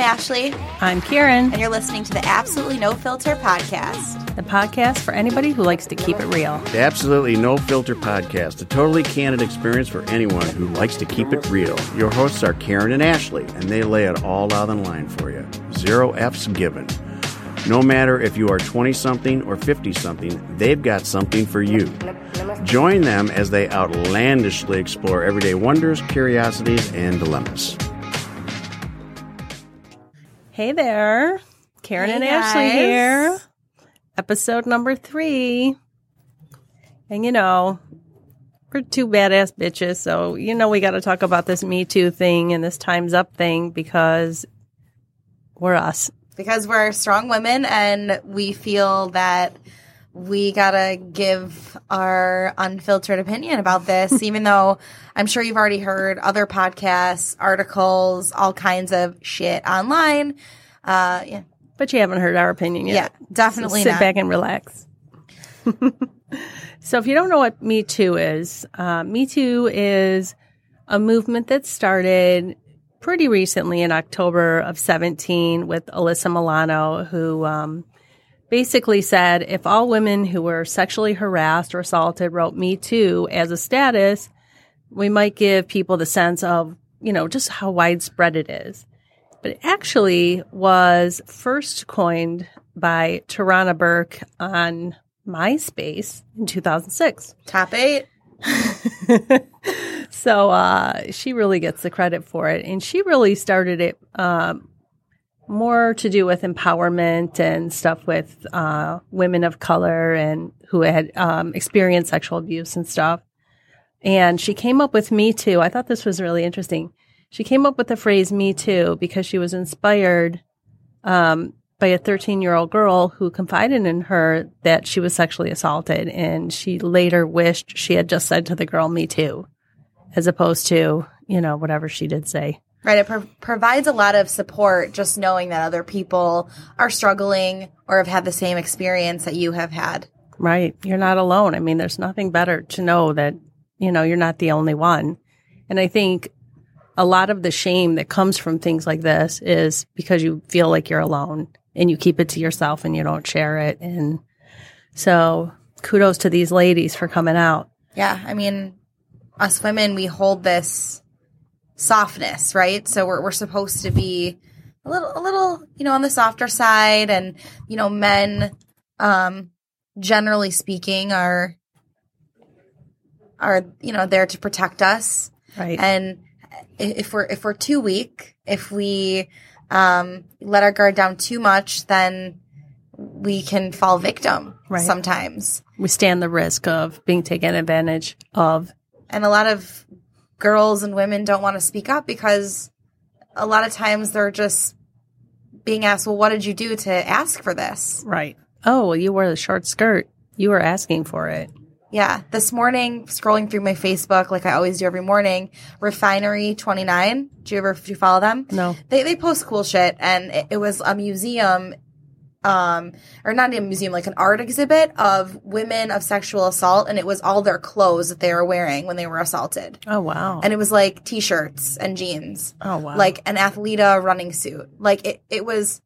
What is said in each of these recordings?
Ashley, I'm Karen, and you're listening to the Absolutely No Filter podcast. the podcast for anybody who likes to keep it real. The Absolutely No Filter Podcast, a totally candid experience for anyone who likes to keep it real. Your hosts are Karen and Ashley, and they lay it all out on the line for you. Zero F's given. No matter if you are 20 something or 50 something, they've got something for you. Join them as they outlandishly explore everyday wonders, curiosities, and dilemmas. Hey there, Karen Hey, and Ashley here. Episode number three. And you know, we're two badass bitches, so you know we got to talk about this Me Too thing and this Time's Up thing because we're us. Because we're strong women and we feel that we gotta give our unfiltered opinion about this, even though I'm sure you've already heard other podcasts, articles, all kinds of shit online. Uh, yeah, But you haven't heard our opinion yet. yeah, definitely So sit not. back and relax. so, if you don't know what Me Too is, uh, Me Too is a movement that started pretty recently in October of 17 with Alyssa Milano, who um, basically said if all women who were sexually harassed or assaulted wrote Me Too as a status, we might give people the sense of, you know, just how widespread it is. But it actually was first coined by Tarana Burke on MySpace in 2006. Top eight. So uh, she really gets the credit for it. And she really started it um, more to do with empowerment and stuff with uh, women of color and who had um, experienced sexual abuse and stuff. And she came up with Me Too. I thought this was really interesting. She came up with the phrase Me Too because she was inspired um, by a 13 year old girl who confided in her that she was sexually assaulted. And she later wished she had just said to the girl, Me Too, as opposed to, you know, whatever she did say. Right. It pro- provides a lot of support just knowing that other people are struggling or have had the same experience that you have had. Right. You're not alone. I mean, there's nothing better to know that, you know, you're not the only one. And I think a lot of the shame that comes from things like this is because you feel like you're alone and you keep it to yourself and you don't share it. And so kudos to these ladies for coming out. Yeah. I mean, us women, we hold this softness, right? So we're, we're supposed to be a little, a little, you know, on the softer side. And, you know, men, um, generally speaking are, are, you know, there to protect us. Right. And if we're if we're too weak, if we um, let our guard down too much, then we can fall victim Right. sometimes. we stand the risk of being taken advantage of. And a lot of girls and women don't want to speak up because a lot of times they're just being asked, "Well, what did you do to ask for this?" Right. Oh, well, you wore the short skirt. You were asking for it. Yeah, this morning scrolling through my Facebook like I always do every morning, Refinery 29. Do you ever do you follow them? No. They they post cool shit and it, it was a museum um or not a museum like an art exhibit of women of sexual assault and it was all their clothes that they were wearing when they were assaulted. Oh, wow. And it was like t-shirts and jeans. oh, wow. Like an athleta running suit. Like it it was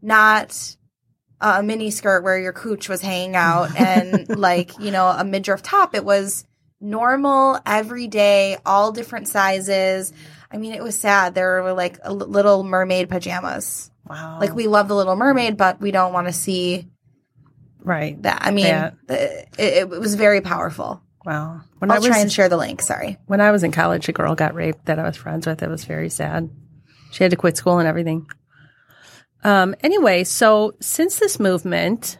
not a mini skirt where your cooch was hanging out and like, you know, a midriff top. It was normal, everyday, all different sizes. I mean, it was sad. There were like a little mermaid pajamas. Wow. Like we love the Little Mermaid, but we don't want to see right. that. I mean, the, it, it was very powerful. Wow. When I'll I was try and share the link. Sorry. when I was in college, a girl got raped that I was friends with. It was very sad. She had to quit school and everything. Um, anyway, so since this movement,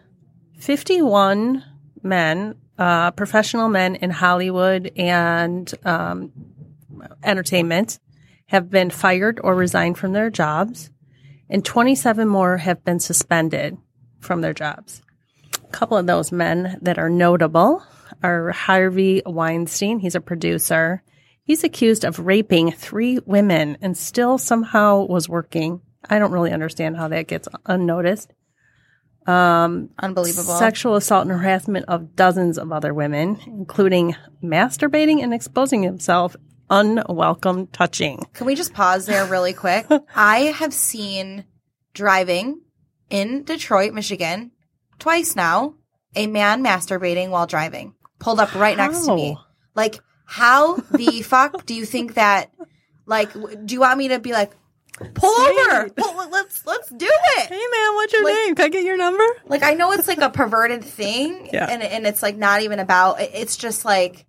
51 men, uh, professional men in Hollywood and um, entertainment have been fired or resigned from their jobs, and 27 more have been suspended from their jobs. A couple of those men that are notable are Harvey Weinstein. He's a producer. He's accused of raping three women and still somehow was working. I don't really understand how that gets unnoticed. Um, Unbelievable. Sexual assault and harassment of dozens of other women, including masturbating and exposing himself unwelcome touching. Can we just pause there really quick? I have seen driving in Detroit, Michigan, twice now, a man masturbating while driving, pulled up right next to me. Like, how the fuck do you think that? Like, do you want me to be like, pull over, pull, let's let's do it? Hey man, what's your Like- name? Can I get your number? Like, I know it's like a perverted thing, Yeah. and and it's like not even about. It's just like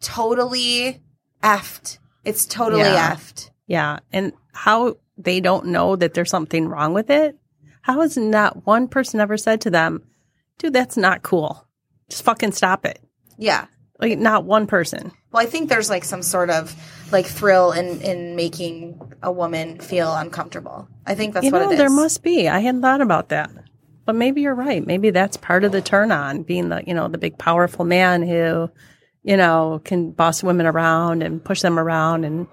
totally effed. It's totally Yeah. effed. Yeah. And how they don't know that there's something wrong with it. How has not one person ever said to them, dude, that's not cool. Just fucking stop it. Yeah. Like not one person. Well, I think there's like some sort of like thrill in in making a woman feel uncomfortable. I think that's you what know, it is. there must be. I hadn't thought about that. But maybe you're right. Maybe that's part of the turn on, being the, you know, the big powerful man who, you know, can boss women around and push them around and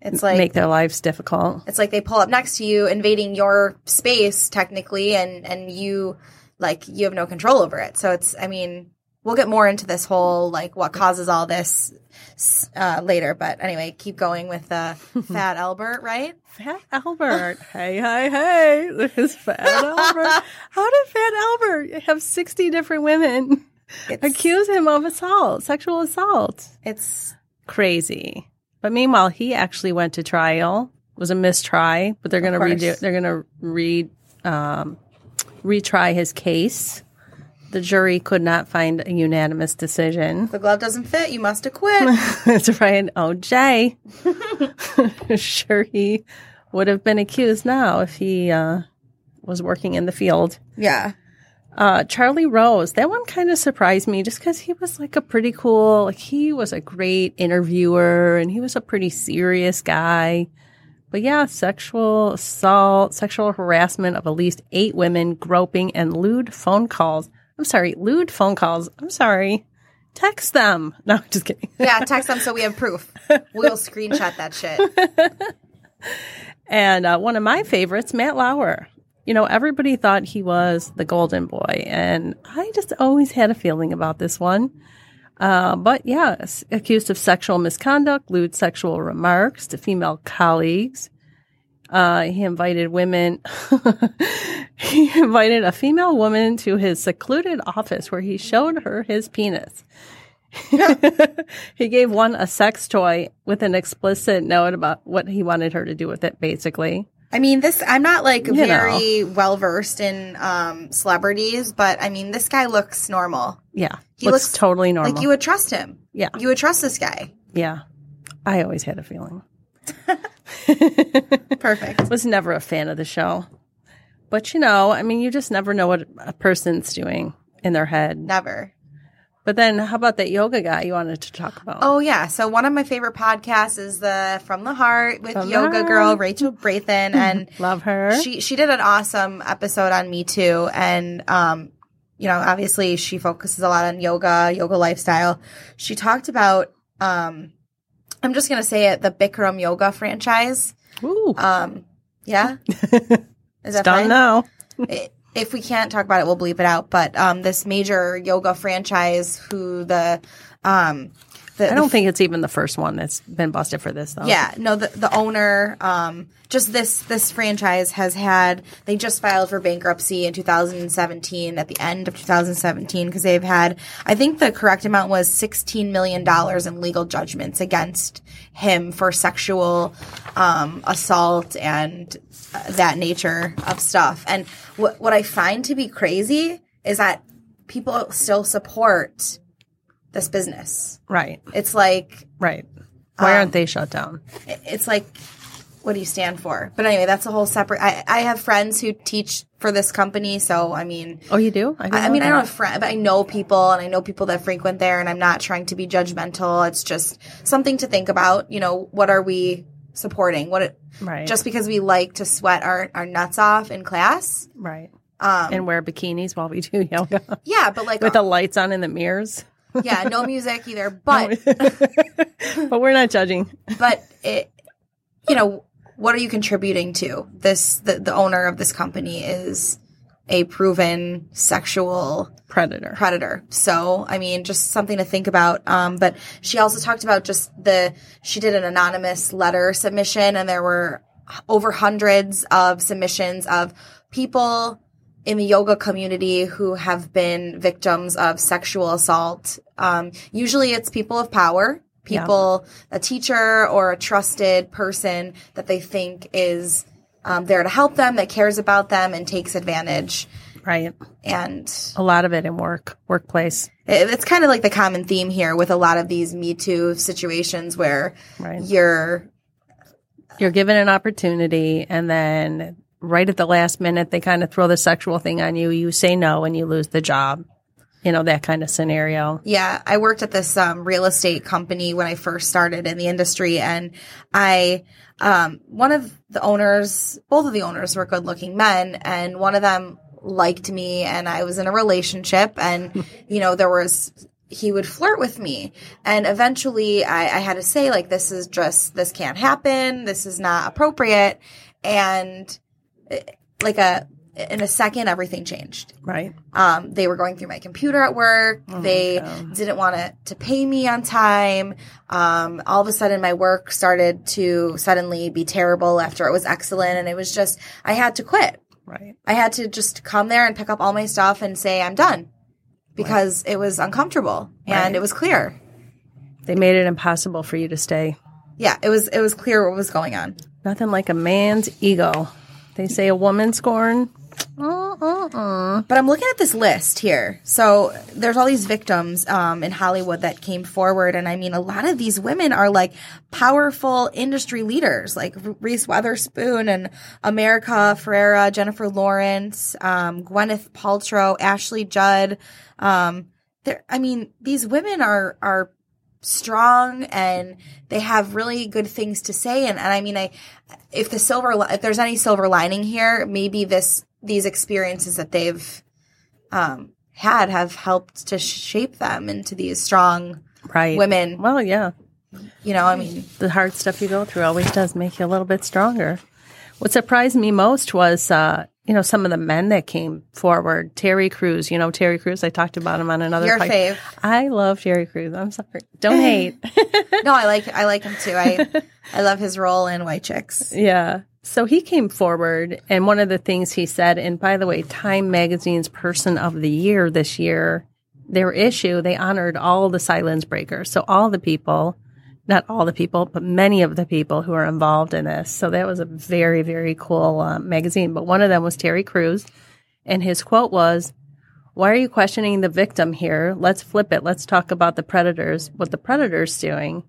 it's like make their lives difficult. it's like they pull up next to you, invading your space technically, and and you like you have no control over it. So it's I mean we'll get more into this whole like what causes all this uh, later. But anyway, keep going with uh, Fat Albert, right? Fat Albert. hey, hey, hey. There's Fat Albert. How did Fat Albert have 60 different women accuse him of assault, sexual assault? it's Crazy. But meanwhile, he actually went to trial. It was a mistry, but they're going to redo. They're going to re um, retry his case. The jury could not find a unanimous decision. the glove doesn't fit. You must acquit. That's right. Oh, Jay. sure, he would have been accused now if he uh, was working in the field. yeah. Uh, Charlie Rose, that one kind of surprised me just because he was like a pretty cool, like he was a great interviewer and he was a pretty serious guy. But yeah, sexual assault, sexual harassment of at least eight women, groping, and lewd phone calls. I'm sorry, lewd phone calls. I'm sorry. Text them. No, just kidding. Yeah, text them so we have proof. We'll screenshot that shit. And uh, one of my favorites, Matt Lauer. You know, everybody thought he was the golden boy, and I just always had a feeling about this one. Uh, but yes, accused of sexual misconduct, lewd sexual remarks to female colleagues. Uh, he invited women. he invited a female woman to his secluded office where he showed her his penis. he gave one a sex toy with an explicit note about what he wanted her to do with it, basically. I mean, this, I'm not like You very well versed in um, celebrities, but I mean, this guy looks normal. Yeah. He looks, looks totally normal. Like you would trust him. yeah. You would trust this guy. Yeah. I always had a feeling. Perfect. Was never a fan of the show. But you know, I mean, you just never know what a person's doing in their head. Never. But then how about that yoga guy you wanted to talk about? Oh yeah. So one of my favorite podcasts is the From the Heart with From yoga Heart. girl Rachel Brathen, and Love her. she she did an awesome episode on Me Too, and um, you know, obviously she focuses a lot on yoga, yoga lifestyle. She talked about um, I'm just gonna say it, the Bikram Yoga franchise. Ooh. Um, yeah, is that Done fine? now. If we can't talk about it, we'll bleep it out. But um, this major yoga franchise, who the um, the, I don't think it's even the first one that's been busted for this though. yeah, no, the the owner, um, just this this franchise has had. They just filed for bankruptcy in 2017, at the end of 2017, because they've had. I think the correct amount was 16 million dollars in legal judgments against him for sexual um, assault and uh, that nature of stuff. And what what I find to be crazy is that people still support this business. Right. It's like Right. Why Um, aren't they shut down? it's like what do you stand for but anyway that's a whole separate i, I have friends who teach for this company so i mean Oh, you do? I, I mean, I don't have friends, but I know people, and I know people that frequent there, and I'm not trying to be judgmental. It's just something to think about. You know, what are we supporting? What it, Right. just because we like to sweat our, our nuts off in class? right. Um, And wear bikinis while we do yoga yeah, but like, with the lights on in the mirrors. Yeah, no music either. But but we're not judging. but it, you know, what are you contributing to? This the the owner of this company is a proven sexual Predator. predator. So, I mean, just something to think about. Um, but she also talked about just the, she did an anonymous letter submission and there were over hundreds of submissions of people in the yoga community who have been victims of sexual assault. Um, usually it's people of power, people, a teacher or a trusted person that they think is um, there to help them, that cares about them and takes advantage. right. And A lot of it in work, workplace. it- it's kind of like the common theme here with a lot of these Me Too situations where Right. you're You're given an opportunity and then right at the last minute they kind of throw the sexual thing on you. You say no and you lose the job. You know, that kind of scenario. Yeah, I worked at this um, real estate company when I first started in the industry, and I, um, one of the owners, both of the owners were good looking men, and one of them liked me, and I was in a relationship, and, you know, there was, he would flirt with me, and eventually I, I had to say, like, this is just, this can't happen, this is not appropriate, and like a, in a second, everything changed. Right. Um, they were going through my computer at work. they didn't want to, to pay me on time. Um, all of a sudden my work started to suddenly be terrible after it was excellent. And it was just, I had to quit. Right. I had to just come there and pick up all my stuff and say, I'm done because it was uncomfortable and Right. it was clear. They made it impossible for you to stay. Yeah, it was, it was clear what was going on. Nothing like a man's ego. They say a woman scorn. Uh-uh-uh. But I'm looking at this list here. So there's all these victims um, in Hollywood that came forward, and I mean, a lot of these women are like powerful industry leaders, like Reese Witherspoon and America Ferrera, Jennifer Lawrence, um, Gwyneth Paltrow, Ashley Judd. Um, I mean, these women are are strong and they have really good things to say. And, and I mean, I if the silver li- if there's any silver lining here, maybe this these experiences that they've um, had have helped to shape them into these strong Right. women. Well, yeah. You know, I mean, The hard stuff you go through always does make you a little bit stronger. What surprised me most was, uh, you know, some of the men that came forward. Terry Crews, you know, Terry Crews. I talked about him on another. Your pod- fave. I love Terry Crews. I'm sorry. Don't hate. no, I like I like him too. I I love his role in White Chicks. Yeah. So he came forward, and one of the things he said, and by the way, Time Magazine's Person of the Year this year, their issue, they honored all the silence breakers. So all the people, not all the people, but many of the people who are involved in this. So that was a very, very cool uh, magazine. But one of them was Terry Crews, and his quote was, why are you questioning the victim here? Let's flip it. Let's talk about the predators, what the predator's doing.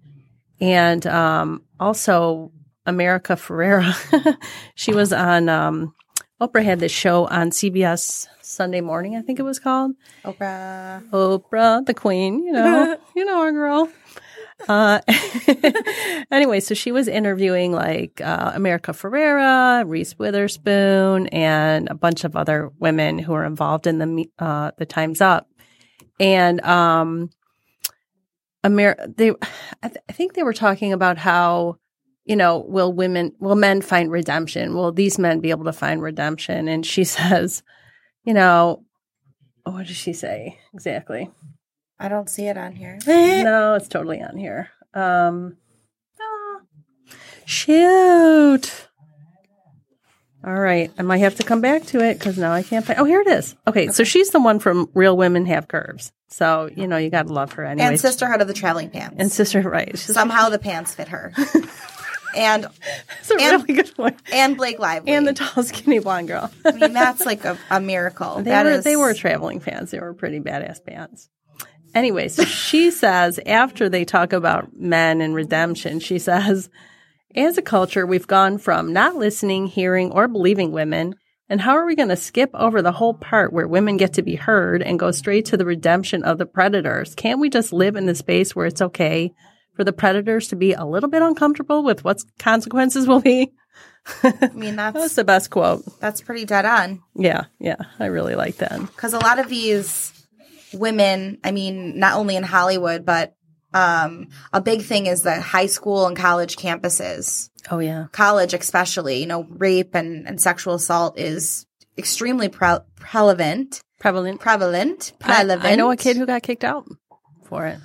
And um, also, America Ferrera, she was on, um, Oprah had this show on CBS Sunday morning, I think it was called. Oprah. Oprah, the queen, you know, you know our girl. Uh, anyway, so she was interviewing like uh, America Ferrera, Reese Witherspoon, and a bunch of other women who are involved in the uh, the Times Up, and um, Amer- they, I, th- I think they were talking about how you know will women will men find redemption? Will these men be able to find redemption? And she says, you know, what did she say exactly? I don't see it on here. no, it's totally on here. Um, ah, shoot. All right, I might have to come back to it because now I can't find. Oh, here it is. Okay, so she's the one from Real Women Have Curves. So you know you got to love her anyway. And Sisterhood of the Traveling Pants. and sister, right? Somehow the pants fit her. and That's a and- really good one. and Blake Lively. And the tall, skinny blonde girl. I mean, that's like a, a miracle. They That were is- they were traveling fans. They were pretty badass bands. Anyway, so she says after they talk about men and redemption, she says, as a culture, we've gone from not listening, hearing, or believing women. And how are we going to skip over the whole part where women get to be heard and go straight to the redemption of the predators? Can't we just live in the space where it's okay for the predators to be a little bit uncomfortable with what consequences will be? I mean, That's that's the best quote. that's pretty dead on. Yeah, yeah, I really like that. because a lot of these women, I mean, not only in Hollywood, but um, a big thing is the high school and college campuses. Oh yeah, College, especially, you know, rape and, and sexual assault is extremely pre- prevalent. Prevalent. Prevalent. I, Prevalent. I know a kid who got kicked out for it.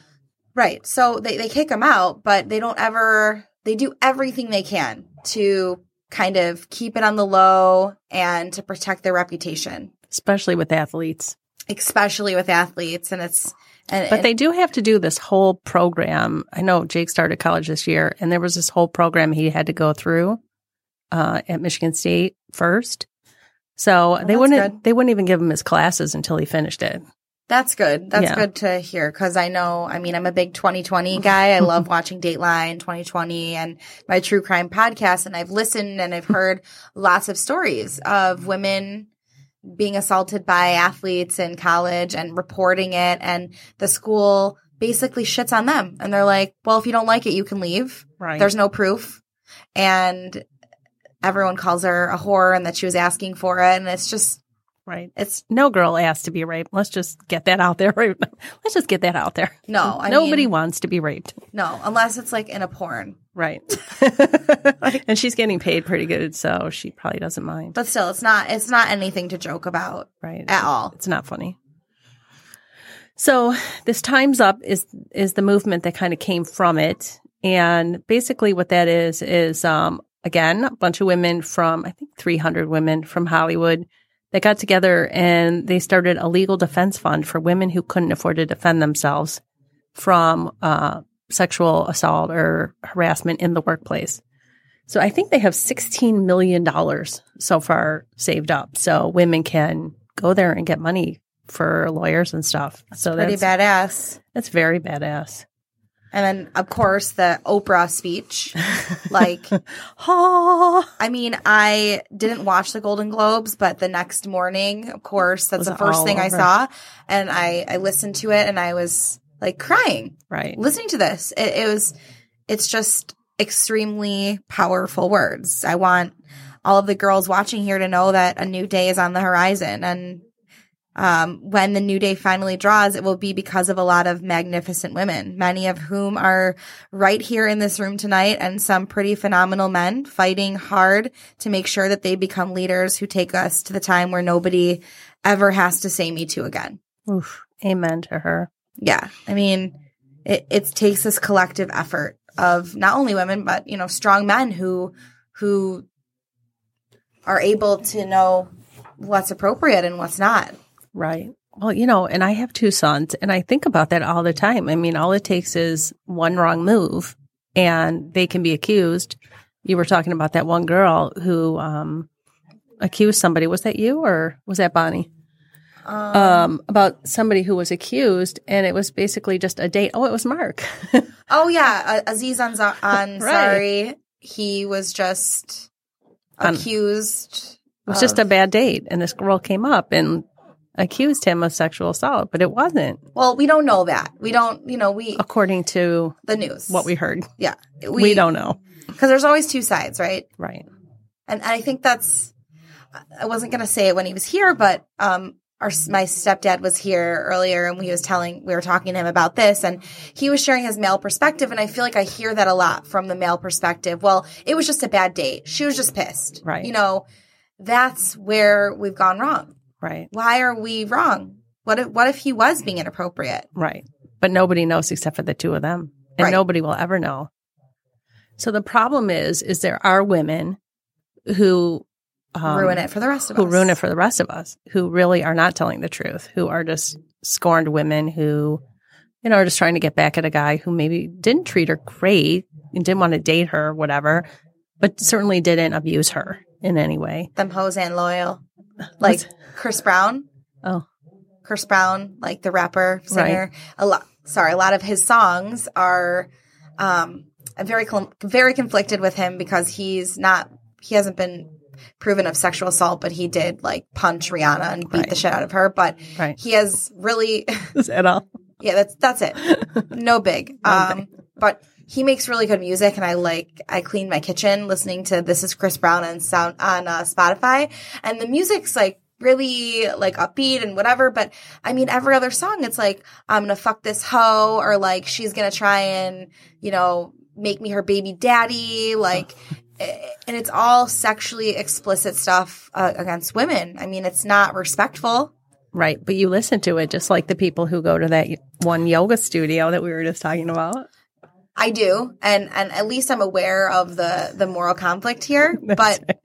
Right. So they, they kick them out, but they don't ever, they do everything they can to kind of keep it on the low and to protect their reputation, especially with athletes. Especially with athletes. And it's, and, But they do have to do this whole program. I know Jake started college this year, and there was this whole program he had to go through uh, at Michigan State first. So they wouldn't good. they wouldn't even give him his classes until he finished it. That's good. That's Yeah. good to hear because I know, I mean, I'm a big 2020 guy. I love watching Dateline 2020 and my true crime podcast. And I've listened and I've heard lots of stories of women being assaulted by athletes in college and reporting it. And the school basically shits on them. And they're like, well, if you don't like it, you can leave. Right. There's no proof. And everyone calls her a whore and that she was asking for it. And it's just, right. it's No girl asked to be raped. Let's just get that out there. Right. Let's just get that out there. no, I Nobody mean, wants to be raped. no, unless it's like in a porn. Right. and she's getting paid pretty good, so she probably doesn't mind. But still, it's not it's not anything to joke about Right. at all. It's not funny. So this time's up is is the movement that kind of came from it, and basically what that is is um, again a bunch of women from I think 300 women from Hollywood that got together and they started a legal defense fund for women who couldn't afford to defend themselves from uh, sexual assault or harassment in the workplace. So I think they have 16 million dollars so far saved up, so women can go there and get money for lawyers and stuff. so Pretty that's badass. that's very badass. And then of course the Oprah speech. like Oh, I mean, I didn't watch the Golden Globes, but the next morning, of course, that's Was the first thing I saw. And I I listened to it and I was like crying right. listening to this. It, it was it's just extremely powerful words. I want all of the girls watching here to know that a new day is on the horizon and um, when the new day finally draws, it will be because of a lot of magnificent women, many of whom are right here in this room tonight, and some pretty phenomenal men fighting hard to make sure that they become leaders who take us to the time where nobody ever has to say me too again. Oof. Amen to her. Yeah. I mean, it, it takes this collective effort of not only women, but, you know, strong men who, who are able to know what's appropriate and what's not. Right. Well, you know, and I have two sons, and I think about that all the time. I mean, all it takes is one wrong move, and they can be accused. You were talking about that one girl who um, accused somebody. Was that you or was that Bonnie? Um, about somebody who was accused, and it was basically just a date. Oh, it was Mark. Oh yeah, uh, Aziz Anza- Right. Ansari. He was just accused. It was just a bad date, and this girl came up and accused him of sexual assault, but it wasn't, Well, we don't know that. We don't. You know, we according to the news. what we heard. yeah We, don't know, because there's always two sides, right? right? and I think that's I wasn't gonna say it when he was here, but um our my stepdad was here earlier and we was telling we were talking to him about this and he was sharing his male perspective and I feel like I hear that a lot from the male perspective. Well, it was just a bad date. She was just pissed. Right. You know, that's where we've gone wrong. Right, Why are we wrong? What if what if he was being inappropriate? right. But nobody knows except for the two of them, and Right. nobody will ever know. So the problem is, is there are women who um, ruin it for the rest of who us. Who ruin it for the rest of us, who really are not telling the truth, who are just scorned women who, you know, are just trying to get back at a guy who maybe didn't treat her great and didn't want to date her, whatever, but certainly didn't abuse her in any way. them hoes and loyal. Like Chris Brown. Oh, Chris Brown, like the rapper singer. A lot, sorry, a lot of his songs are. Um, I'm very very conflicted with him because he's not. He hasn't been proven of sexual assault, but he did like punch Rihanna and beat Right. the shit out of her. But right. he has really, Is that all? yeah, that's that's it. No big. No um, but he makes really good music, and I like. I clean my kitchen listening to "This Is Chris Brown" on sound on uh, Spotify, and the music's like really like upbeat and whatever. But I mean, every other song, it's like I'm gonna fuck this hoe, or like she's gonna try and you know make me her baby daddy. Like and it's all sexually explicit stuff uh, against women. I mean, it's not respectful. Right. But you listen to it just like the people who go to that one yoga studio that we were just talking about. I do, and and at least I'm aware of the the moral conflict here. but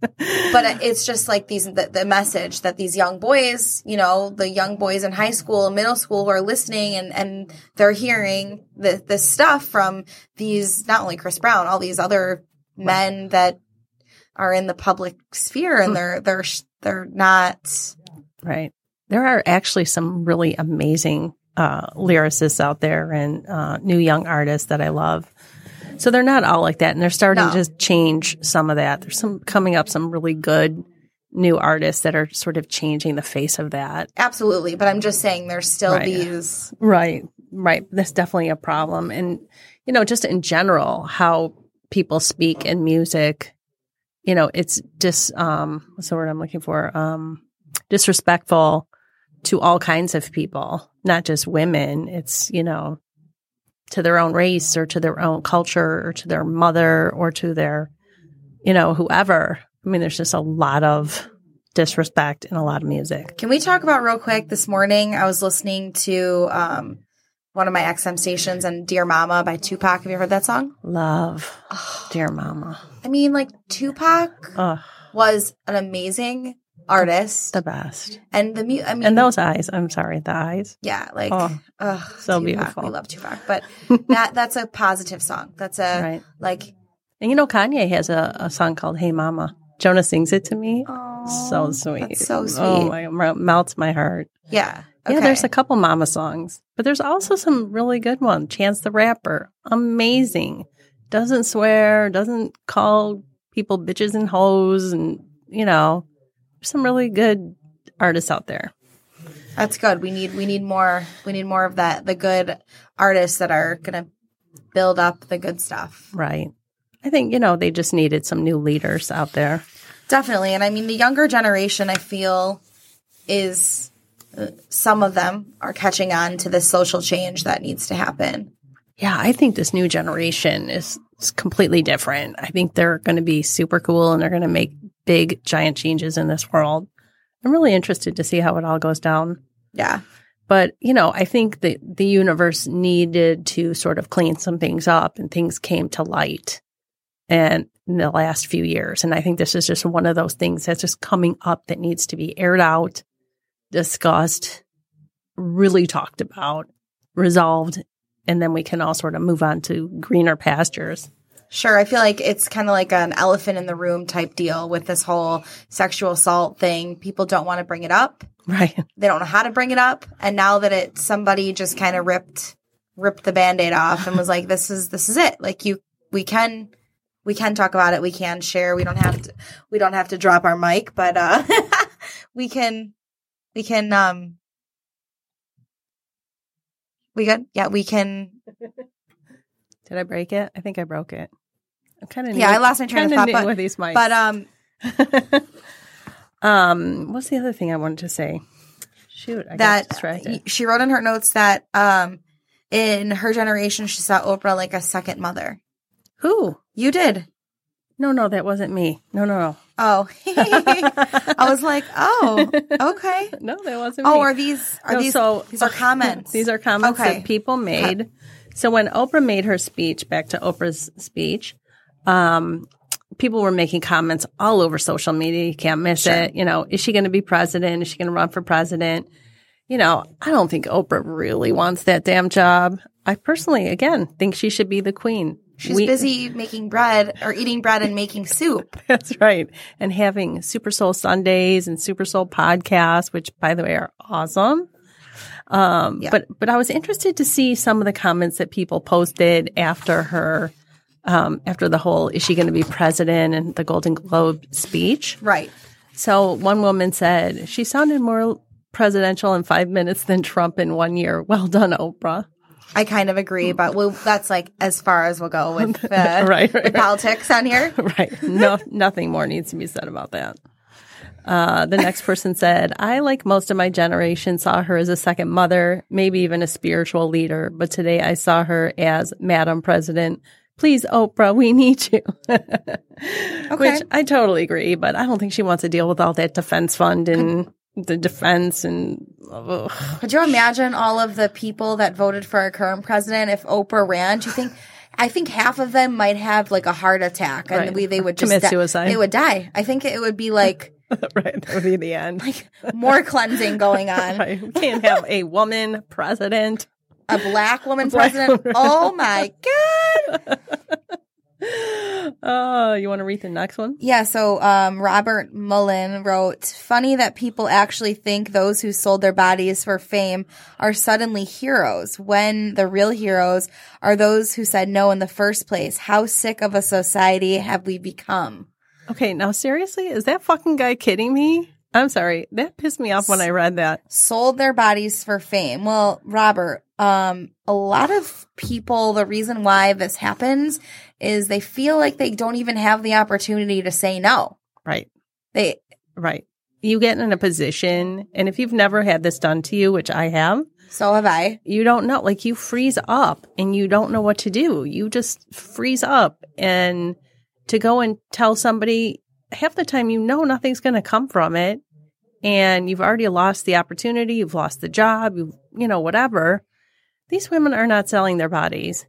but it's just like these the, the, message that these young boys, you know, the young boys in high school, middle school, who are listening and and they're hearing the this stuff from these not only Chris Brown, all these other men that are in the public sphere, and they're they're they're not right. There are actually some really amazing uh, lyricists out there and uh, new young artists that I love. So they're not all like that, and they're starting no. to change some of that. There's some coming up some really good new artists that are sort of changing the face of that. Absolutely, but I'm just saying there's still right. these right, right. That's definitely a problem, and you know, just in general, how people speak in music. You know, it's just um, what's the word I'm looking for? Um, disrespectful to all kinds of people, not just women. It's, you know, to their own race or to their own culture or to their mother or to their, you know, whoever. I mean, there's just a lot of disrespect in a lot of music. Can we talk about real quick this morning? I was listening to um, one of my XM stations and Dear Mama by Tupac. Have you heard that song? Love. Dear Mama. I mean, like Tupac was an amazing artist. The best. And the mu- I mean, and those eyes. I'm sorry, the eyes. Yeah, like oh, ugh, so Tupac. beautiful. We love Tupac, but that that's a positive song. That's a right. like. And you know, Kanye has a, a song called "Hey Mama." Jonah sings it to me. Oh, so sweet. so oh, sweet. Oh my, melts my heart. Yeah. Okay. Yeah, there's a couple mama songs, but there's also some really good ones. Chance the Rapper, amazing. Doesn't swear, doesn't call people bitches and hoes, and you know, some really good artists out there. That's good. We need we need more we need more of that. The good artists that are going to build up the good stuff. Right. I think you know they just needed some new leaders out there. Definitely, and I mean the younger generation. I feel is uh, some of them are catching on to the social change that needs to happen. Yeah, I think this new generation is, is completely different. I think they're going to be super cool and they're going to make big, giant changes in this world. I'm really interested to see how it all goes down. Yeah. But, you know, I think that the universe needed to sort of clean some things up and things came to light and in the last few years. And I think this is just one of those things that's just coming up that needs to be aired out, discussed, really talked about, resolved, and then we can all sort of move on to greener pastures. Sure. I feel like it's kind of like an elephant in the room type deal with this whole sexual assault thing. People don't want to bring it up. Right. They don't know how to bring it up. And now that it somebody just kind of ripped ripped the band-aid off and was like, This is this is it. Like you we can we can talk about it, we can share. We don't have to we don't have to drop our mic, but uh we can we can um we good? Yeah, we can Did I break it? I think I broke it. Kind of yeah. I lost my train of thought, but, with these mics. But um, um, what's the other thing I wanted to say? Shoot, I that she wrote in her notes that um, in her generation, she saw Oprah like a second mother. Who you did? No, no, that wasn't me. No, no, no. Oh, I was like, oh, okay. No, that wasn't. Oh, me. are these are no, these so, these are comments? these are comments okay. that people made. So when Oprah made her speech, back to Oprah's speech, um, people were making comments all over social media. You can't miss sure. it. You know, is she going to be president? Is she going to run for president? You know, I don't think Oprah really wants that damn job. I personally, again, think she should be the queen. She's we, busy making bread or eating bread and making soup. That's right. And having Super Soul Sundays and Super Soul podcasts, which by the way are awesome. Um, yeah. but, but I was interested to see some of the comments that people posted after her, um, after the whole, is she going to be president and the Golden Globe speech? Right. So one woman said, she sounded more presidential in five minutes than Trump in one year. Well done, Oprah. I kind of agree, but we'll, that's like as far as we'll go with, uh, right, right, with politics on here. Right. No, nothing more needs to be said about that. Uh, the next person said, I, like most of my generation, saw her as a second mother, maybe even a spiritual leader, but today I saw her as Madam President. Please, Oprah, we need you. Okay. Which I totally agree, but I don't think she wants to deal with all that defense fund and the defense and ugh. Could you imagine all of the people that voted for our current president if Oprah ran? Do you think? I think half of them might have like a heart attack, and Right. we they would just Commit di- suicide. They would die. I think it would be like right. That would be the end. like more cleansing going on. Right. We can't have a woman president. A black woman black president. woman. Oh my god. Oh, you want to read the next one? Yeah, so um, Robert Mullen wrote, Funny that people actually think those who sold their bodies for fame are suddenly heroes when the real heroes are those who said no in the first place. How sick of a society have we become? Okay, now seriously, is that fucking guy kidding me? I'm sorry. That pissed me off when I read that. Sold their bodies for fame. Well, Robert, um, a lot of people, the reason why this happens is they feel like they don't even have the opportunity to say no. Right. They, Right. You get in a position, and if you've never had this done to you, which I have, so have I. you don't know. Like you freeze up and you don't know what to do. You just freeze up. And to go and tell somebody, half the time, you know nothing's going to come from it. And you've already lost the opportunity. You've lost the job. You, you know, whatever. These women are not selling their bodies.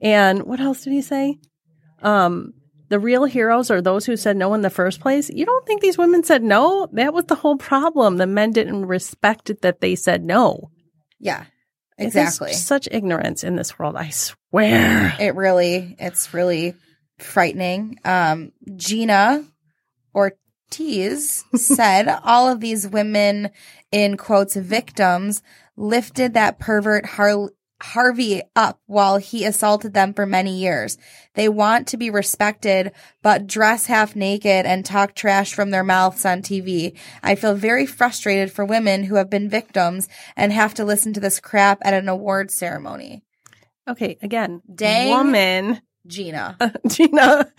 And what else did he say? Um, the real heroes are those who said no in the first place. You don't think these women said no? That was the whole problem. The men didn't respect it that they said no. Yeah, exactly. such ignorance in this world. I swear. It really, it's really frightening. Um, Gina Ortiz said all of these women, in quotes, victims, lifted that pervert Har- Harvey up while he assaulted them for many years. They want to be respected, but dress half naked and talk trash from their mouths on TV. I feel very frustrated for women who have been victims and have to listen to this crap at an award ceremony. Okay, again, Dang. woman, Gina. Gina,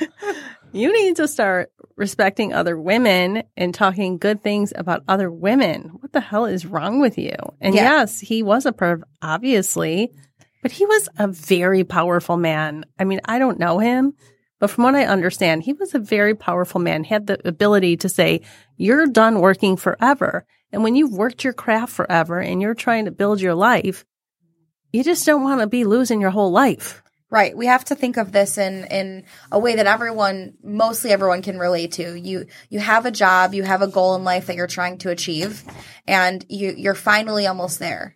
you need to start respecting other women and talking good things about other women. What the hell is wrong with you? And Yeah. yes, he was a perv, obviously, but he was a very powerful man. I mean, I don't know him, but from what I understand, he was a very powerful man, had the ability to say, you're done working forever. And when you've worked your craft forever and you're trying to build your life, you just don't want to be losing your whole life. Right. We have to think of this in in a way that everyone, mostly everyone can relate to. You you have a job, you have a goal in life that you're trying to achieve, and you you're finally almost there.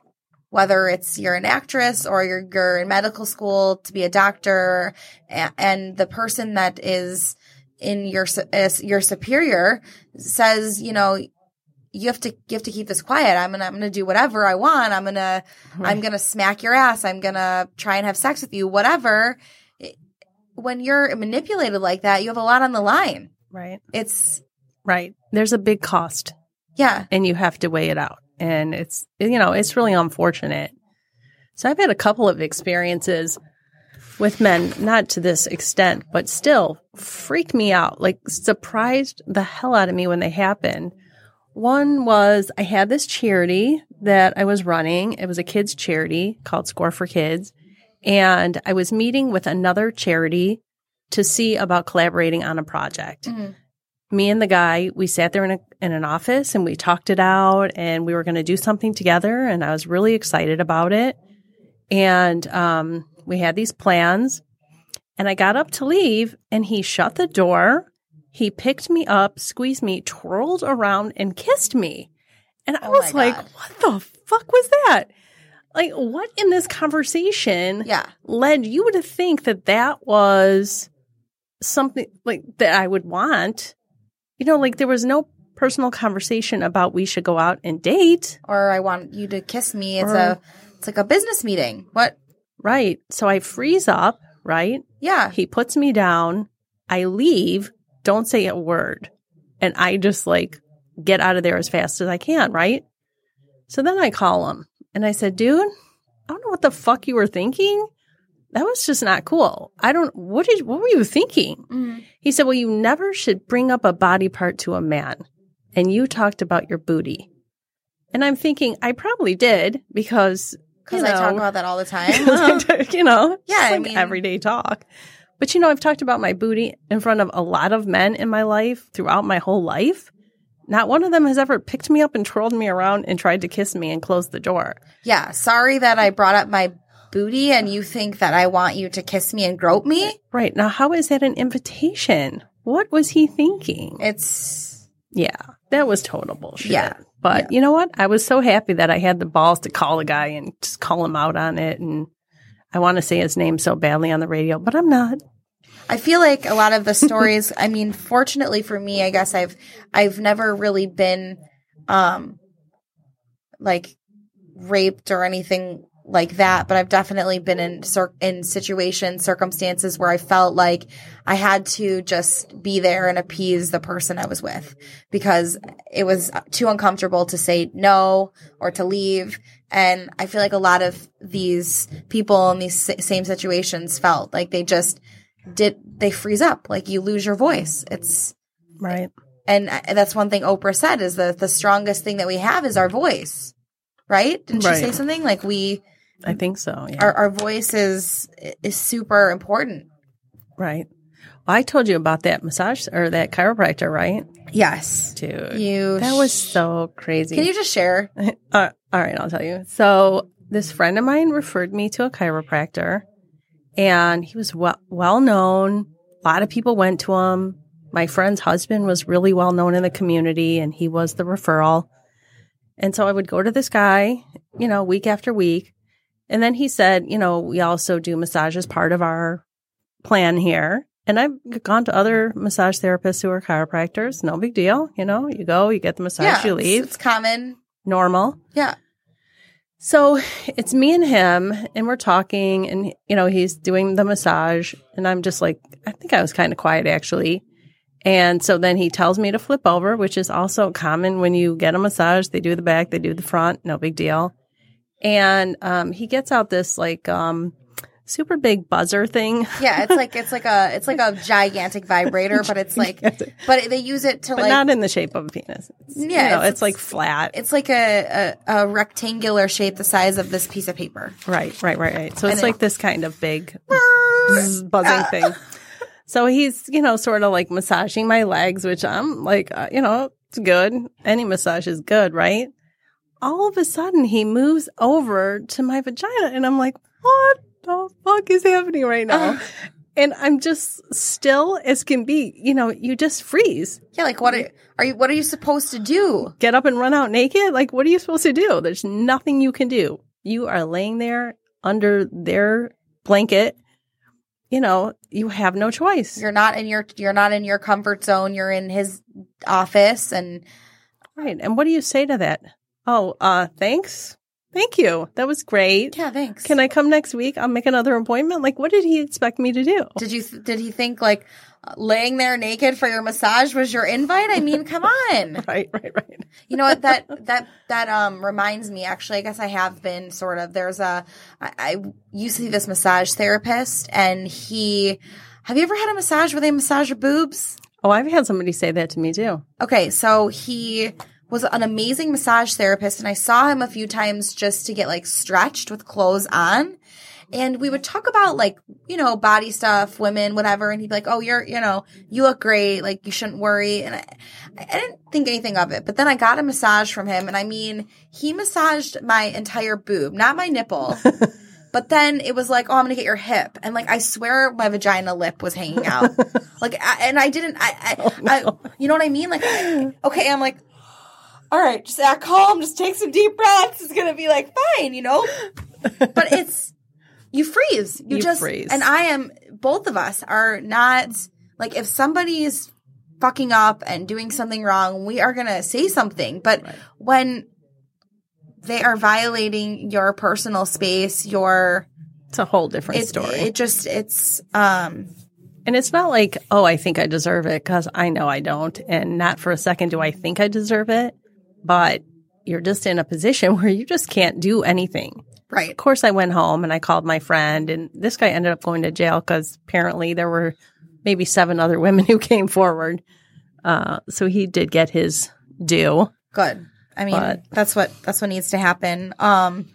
Whether it's you're an actress or you're you're in medical school to be a doctor, a- and the person that is in your as your superior says, you know, you have to you have to keep this quiet. I'm gonna I'm gonna do whatever I want. I'm gonna I'm gonna smack your ass. I'm gonna try and have sex with you. Whatever. When you're manipulated like that, you have a lot on the line. Right. It's Right. There's a big cost yeah, and you have to weigh it out. And it's, you know, it's really unfortunate. So I've had a couple of experiences with men, not to this extent, but still freak me out, like surprised the hell out of me when they happened. One was I had this charity that I was running. It was a kids charity called Score for Kids. And I was meeting with another charity to see about collaborating on a project. Mhm. Me and the guy, we sat there in, a, in an office and we talked it out and we were going to do something together. And I was really excited about it. And um, we had these plans. And I got up to leave and he shut the door. He picked me up, squeezed me, twirled around, and kissed me. And I Oh was like, what the fuck was that? Like, what in this conversation yeah, led you to think that that was something like that I would want? You know, like there was no personal conversation about we should go out and date. or I want you to kiss me. It's Or- a it's like a business meeting. What? Right. So I freeze up, right? Yeah, He puts me down. I leave, don't say a word. And I just like get out of there as fast as I can, right? So then I call him and I said, dude, I don't know what the fuck you were thinking. That was just not cool. I don't, what did, what were you thinking? Mhm. He said, well, you never should bring up a body part to a man. And you talked about your booty. And I'm thinking, I probably did because, because you I talk about that all the time. you know, Yeah, just I mean- everyday talk. But you know, I've talked about my booty in front of a lot of men in my life throughout my whole life. Not one of them has ever picked me up and twirled me around and tried to kiss me and close the door. Yeah. Sorry that I brought up my booty and you think that I want you to kiss me and grope me. Right. Now, how is that an invitation? What was he thinking? It's Yeah, that was total bullshit. Yeah. But Yeah. you know what? I was so happy that I had the balls to call a guy and just call him out on it. And I want to say his name so badly on the radio, but I'm not. I feel like a lot of the stories, I mean, fortunately for me, I guess I've I've never really been um like raped or anything like that, but I've definitely been in cir- in situations, circumstances where I felt like I had to just be there and appease the person I was with because it was too uncomfortable to say no or to leave. And I feel like a lot of these people in these same situations felt like they just did they freeze up like you lose your voice it's Right. and that's one thing oprah said is that the strongest thing that we have is our voice right didn't she say something like we I think so. Yeah. our, our voice is is super important right. Well, I told you about that massage or that chiropractor, right? yes Dude. you that was so crazy. can you just share Uh, all right, I'll tell you. So this friend of mine referred me to a chiropractor, and he was well well known. A lot of people went to him. My friend's husband was really well known in the community, and he was the referral. And so I would go to this guy, you know, week after week. And then he said, you know, we also do massage as part of our plan here. And I've gone to other massage therapists who are chiropractors. No big deal. You know, you go, you get the massage, yeah you it's, leave. it's common Normal. yeah So it's me and him, and we're talking, and you know he's doing the massage, and I'm just like, I think I was kind of quiet actually. And so then he tells me to flip over, which is also common when you get a massage. They do the back, they do the front, no big deal. And um, he gets out this like um, super big buzzer thing. yeah it's like it's like a it's like a gigantic vibrator but it's like but they use it to but like not in the shape of a penis. It's, Yeah, you know, it's- it's, like flat. it's like a, a, a rectangular shape the size of this piece of paper Right, right, right, right. So And it's like this kind of big buzzing thing. So he's, you know, sort of like massaging my legs, which I'm like, uh, you know, it's good. Any massage is good, right? All of a sudden, he moves over to my vagina, and I'm like, what the fuck is happening right now? Uh. and I'm just still as can be. You know, you just freeze. Yeah, like what are, are you? What are you supposed to do? Get up and run out naked. Like, what are you supposed to do? There's nothing you can do. You are laying there under their blanket. You know, you have no choice. You're not in your you're not in your comfort zone. You're in his office, and Right. And what do you say to that? Oh, uh, thanks. Thank you. That was great. yeah, thanks. Can I come next week? I'll make another appointment. Like, what did he expect me to do? Did you did he think like laying there naked for your massage was your invite? I mean, come on. Right, right, right. You know what that that that um reminds me. Actually, I guess I have been sort of. There's a I, I used to see this massage therapist, and he. Have you ever had a massage where they massage your boobs? Oh, I've had somebody say that to me too. Okay, so he was an amazing massage therapist, and I saw him a few times just to get like stretched with clothes on. And we would talk about like, you know, body stuff, women, whatever. And he'd be like, Oh, you're, you know, you look great. Like, you shouldn't worry. And I, I didn't think anything of it. But then I got a massage from him. And I mean, he massaged my entire boob, not my nipple. But then it was like, oh, I'm gonna get your hip, and like I swear my vagina lip was hanging out, like, I, and I didn't, I, I, oh, I, you know what I mean? Like, okay, I'm like, all right, just act calm, just take some deep breaths. It's gonna be like fine, you know. But it's you freeze, you, You just, freeze. and I am. Both of us are not like if somebody is fucking up and doing something wrong, we are gonna say something. But when they are violating your personal space, your It's a whole different it, story. it just it's um and it's not like, oh, I think I deserve it because I know I don't. And not for a second do I think I deserve it. But you're just in a position where you just can't do anything. right. Of course, I went home and I called my friend, and this guy ended up going to jail because apparently there were maybe seven other women who came forward. Uh, so he did get his due. Good. I mean, But- that's what that's what needs to happen. Um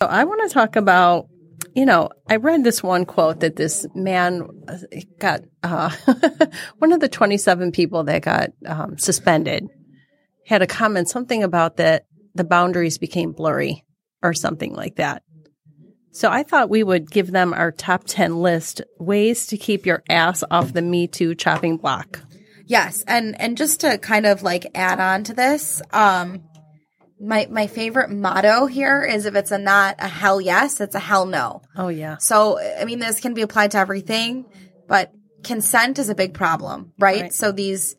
So I want to talk about you know, I read this one quote that this man uh, got uh, one of the 27 people that got um, suspended had a comment something about that the boundaries became blurry or something like that. So I thought we would give them our top 10 list ways to keep your ass off the Me Too chopping block. Yes, and and just to kind of like add on to this, um my my favorite motto here is if it's a not a hell yes, it's a hell no. Oh yeah. So I mean this can be applied to everything, but consent is a big problem, right? Right. So these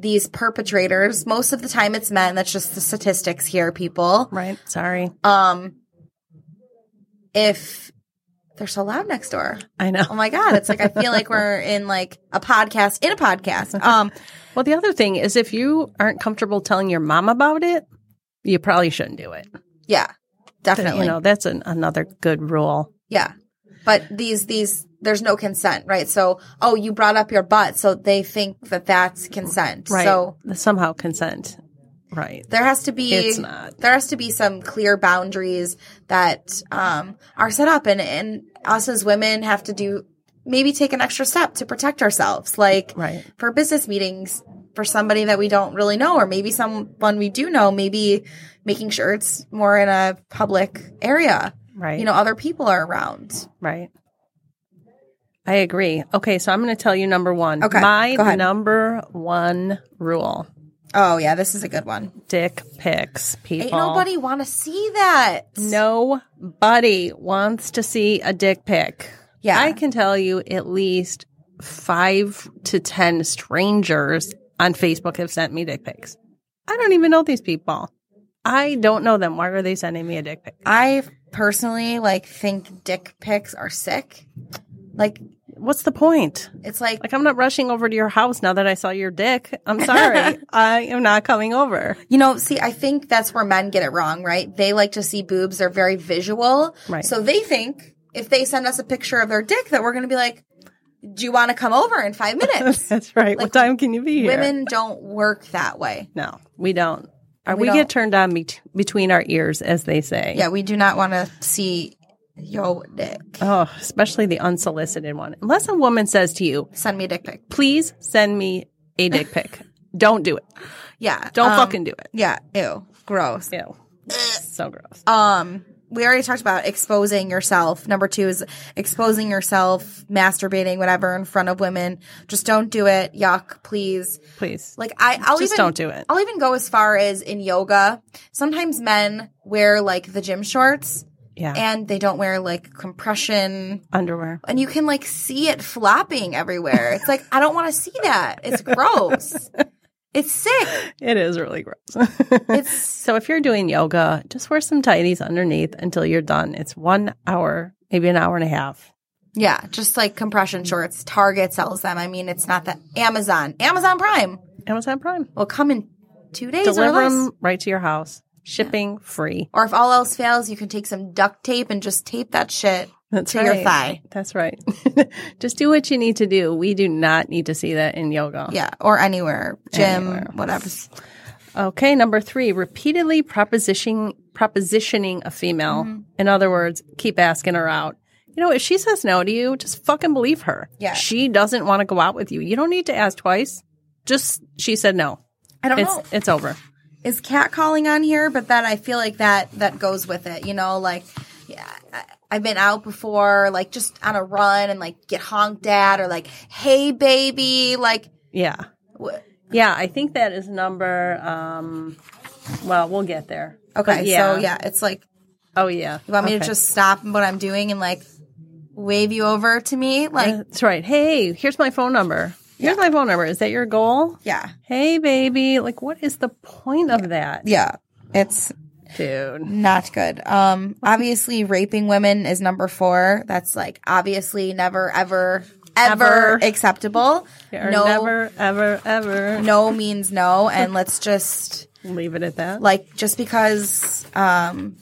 these perpetrators, most of the time it's men, that's just the statistics here, people. Right. Sorry. Um if they're so loud next door. I know. Oh my god, it's like I feel like we're in like a podcast in a podcast. Um Well, the other thing is if you aren't comfortable telling your mom about it, you probably shouldn't do it. yeah. Definitely. You know, that's an, another good rule. Yeah. But these, these, there's no consent, right? So, oh, you brought up your butt. So they think that that's consent. Right. So somehow consent. Right. there has to be, It's not. there has to be some clear boundaries that, um, are set up and, and us as women have to do, maybe take an extra step to protect ourselves. Like Right. for business meetings for somebody that we don't really know, or maybe someone we do know, maybe making sure it's more in a public area. Right. You know, other people are around. Right. I agree. Okay, so I'm going to tell you number one. Okay, My go ahead. number one rule Oh yeah, this is a good one. dick pics, people. Ain't nobody want to see that. Nobody wants to see a dick pic. Yeah. I can tell you at least five to 10 strangers on Facebook have sent me dick pics. I don't even know these people. I don't know them. Why are they sending me a dick pic? I personally like think dick pics are sick. Like What's the point? it's like Like, I'm not rushing over to your house now that I saw your dick. I'm sorry. I am not coming over. you know, see, I think that's where men get it wrong, right? They like to see boobs. They're very visual. Right. So they think if they send us a picture of their dick that we're going to be like, do you want to come over in five minutes? That's right. Like, what time can you be here? Women don't work that way. No, we don't. We we, don't. get turned on be- between our ears, as they say. Yeah, we do not want to see yo dick. Oh, especially the unsolicited one. Unless a woman says to you, Send me a dick pic. please send me a dick pic. Don't do it. Yeah. Don't um, fucking do it. Yeah. Ew. Gross. Ew. so gross. um we already talked about exposing yourself number two is exposing yourself masturbating whatever in front of women just don't do it yuck please Please. like i i'll Just even don't do it. i'll even go as far as in yoga sometimes men wear like the gym shorts Yeah. and they don't wear like compression Underwear. and you can like see it flopping everywhere it's like i don't want to see that it's gross it's sick It is really gross. it's so if you're doing yoga, just wear some tighties underneath until you're done. It's one hour, maybe an hour and a half. Yeah, just like compression shorts. Target sells them. I mean, it's not that Amazon, Amazon Prime Amazon Prime. will come in two days or Deliver less. them right to your house. Shipping free. Or if all else fails, you can take some duct tape and just tape that shit That's to right. your thigh. That's right. Just do what you need to do. We do not need to see that in yoga. Yeah, or anywhere, gym, Anywhere. whatever. Okay, number three, repeatedly propositioning propositioning a female. Mm-hmm. In other words, keep asking her out. You know, if she says no to you, just fucking believe her. Yeah. She doesn't want to go out with you. You don't need to ask twice. Just she said no. I don't It's know. it's over. Is cat calling on here? But that I feel like that that goes with it. You know, like yeah, I, I've been out before, like just on a run and like get honked at, or like, hey baby, like. Yeah. wh- Yeah, I think that is number um well, we'll get there. Okay, But so yeah, it's like Oh yeah. You want me to just stop what I'm doing and like wave you over to me? Like, That's right. Hey, here's my phone number. Here's my phone number. Is that your goal? yeah, Hey baby, like what is the point of that? yeah, it's Dude. not good. Um, obviously, raping women is number four. That's like obviously never, ever, ever, Ever. acceptable. No, never, ever, ever. no means no, and let's just Leave it at that. like just because um,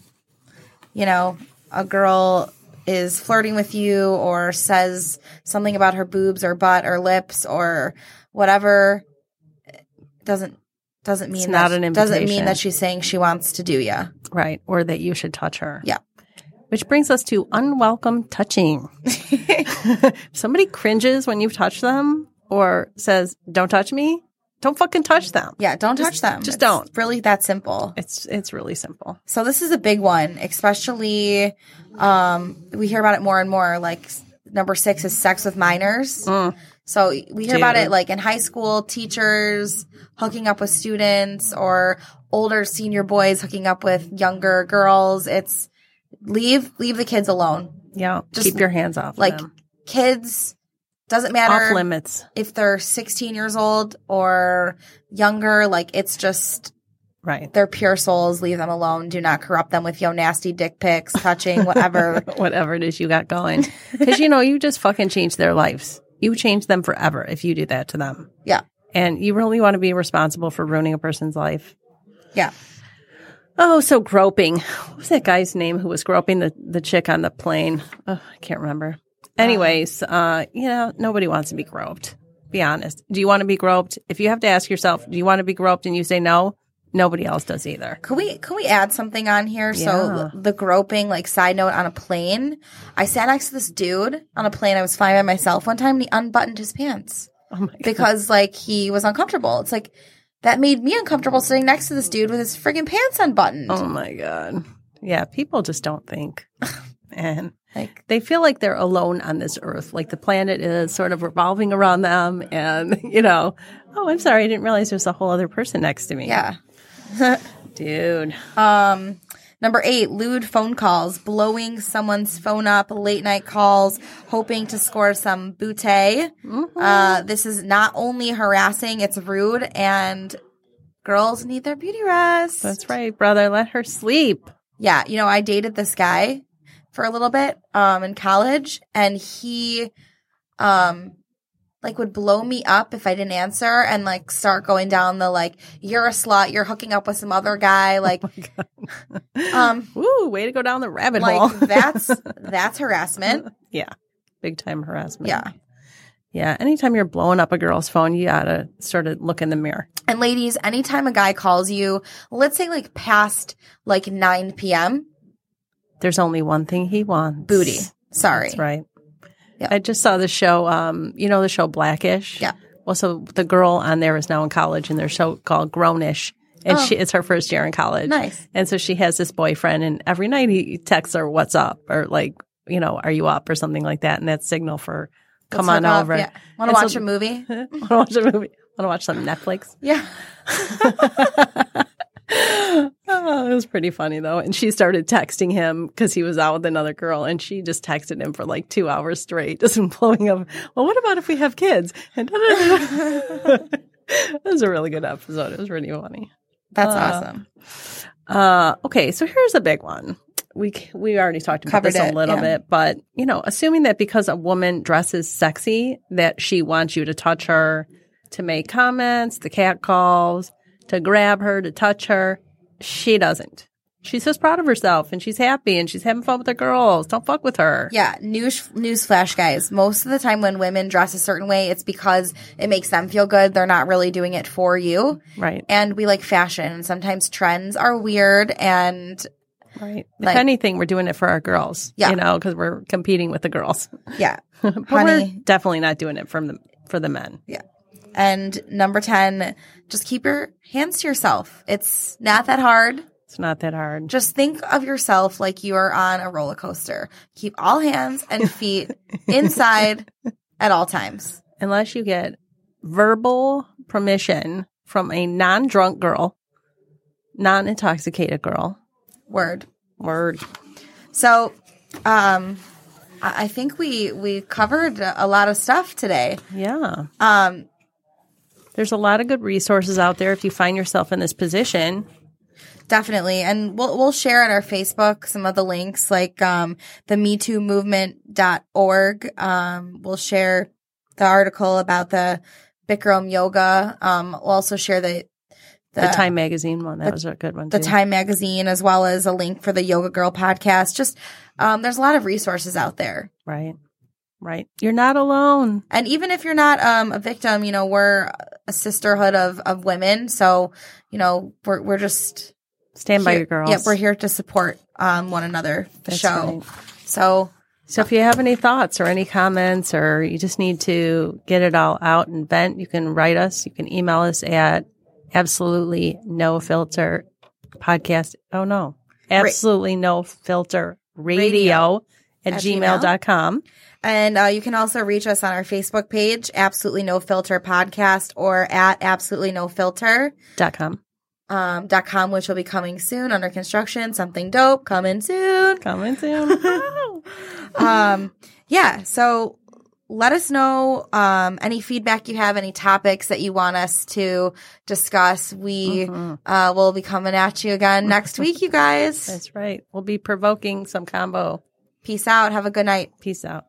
you know a girl is flirting with you or says something about her boobs or butt or lips or whatever doesn't doesn't mean It's not that, an doesn't mean that she's saying she wants to do ya. right. Or that you should touch her. Yeah. Which brings us to unwelcome touching. somebody cringes when you touch them or says, don't touch me, don't fucking touch them. Yeah, don't Just- touch them. just It's don't. Really that simple. It's it's really simple. So this is a big one, especially um we hear about it more and more like number 6 is sex with minors. So we hear about it like in high school, teachers hooking up with students or older senior boys hooking up with younger girls. It's leave leave the kids alone. Yeah. Just keep your hands off. Like them. kids doesn't matter off limits. if they're 16 years old or younger, like it's just Right. they're pure souls. Leave them alone. Do not corrupt them with yo nasty dick pics, touching, whatever. Whatever it is you got going. Because, you know, you just fucking change their lives. You change them forever if you do that to them. yeah, And you really want to be responsible for ruining a person's life. yeah. Oh, so groping. What was that guy's name who was groping the, the chick on the plane? Oh, I can't remember. Anyways, uh, you know, nobody wants to be groped. Be honest. Do you want to be groped? If you have to ask yourself, do you want to be groped and you say no, nobody else does either. Can we can we add something on here? Yeah. So the groping, like side note on a plane. I sat next to this dude on a plane. I was flying by myself one time, and he unbuttoned his pants Oh my God. because like he was uncomfortable. It's like that made me uncomfortable sitting next to this dude with his friggin' pants unbuttoned. Oh my God. Yeah, people just don't think. And Like they feel like they're alone on this earth, like the planet is sort of revolving around them. And, you know, oh, I'm sorry, I didn't realize there's a whole other person next to me. yeah. Dude. Um, number eight, lewd phone calls, blowing someone's phone up, late night calls, hoping to score some booty. Uh, this is not only harassing, it's rude, and girls need their beauty rest. That's right, brother. Let her sleep. Yeah, you know, I dated this guy for a little bit um in college and he um like would blow me up if I didn't answer and like start going down the like you're a slut, you're hooking up with some other guy like um Woo, way to go down the rabbit like hole. that's that's harassment. yeah. Big time harassment. Yeah. Yeah. Anytime you're blowing up a girl's phone, you gotta sort of look in the mirror. And ladies, anytime a guy calls you, let's say like past like 9 p.m., There's only one thing he wants. booty. Sorry. That's right. Yeah. I just saw the show, um, you know, the show Blackish? Yeah. Well, so the girl on there is now in college and their show called Grownish. And Oh. she, it's her first year in college. Nice. And so she has this boyfriend and every night he texts her, what's up? Or like, you know, are you up or something like that? And that's signal for come Let's on over. Yeah. Want to so- watch a movie? Want to watch a movie? Want to watch some Netflix? Yeah. oh, it was pretty funny though. And she started texting him because he was out with another girl, and she just texted him for like two hours straight, just blowing up. Well, what about if we have kids? And it was a really good episode. It was really funny. That's Uh, awesome. Uh, okay, so here's a big one. We we already talked about Covered this a it, little yeah. bit, but you know, assuming that because a woman dresses sexy, that she wants you to touch her, to make comments, the cat calls, to grab her, to touch her, she doesn't. She's just proud of herself and she's happy and she's having fun with her girls. Don't fuck with her. Yeah, news newsflash, guys. Most of the time, when women dress a certain way, it's because it makes them feel good. They're not really doing it for you. Right, And we like fashion, and sometimes trends are weird. And right. Like- if anything, we're doing it for our girls. Yeah. you know, because we're competing with the girls. yeah, but Honey. we're definitely not doing it from the for the men. yeah. And number ten, just keep your hands to yourself. It's not that hard. It's not that hard. Just think of yourself like you are on a roller coaster. Keep all hands and feet inside at all times. unless you get verbal permission from a non-drunk girl, non-intoxicated girl. Word. Word. So, um, I I think we we covered a lot of stuff today. Yeah. Um, There's a lot of good resources out there if you find yourself in this position. definitely, and we'll we'll share on our Facebook some of the links, like um, the MeTooMovement.org. Um, we'll share the article about the Bikram yoga. Um, we'll also share the The, Time magazine one, that was a good one the too. Time magazine, as well as a link for the Yoga Girl podcast. Just um, there's a lot of resources out there. right. Right. You're not alone. And even if you're not um, a victim, you know, we're a sisterhood of, of women. So, you know, we're, we're just Stand by here- your girls. Yep, we're here to support um, one another. The That's show. right. So So if you have any thoughts or any comments or you just need to get it all out and vent, you can write us. You can email us at absolutely no filter podcast. Oh no, absolutely no filter radio, at, At gmail.com. And uh, you can also reach us on our Facebook page, Absolutely No Filter Podcast, or at Absolutely No Filter Dot com. um, dot com, which will be coming soon under construction. Something dope coming soon. Coming soon. um, yeah. So let us know um, any feedback you have, any topics that you want us to discuss. We Mhm. uh, will be coming at you again next week, you guys. That's right. We'll be provoking some combo. Peace out. Have a good night. Peace out.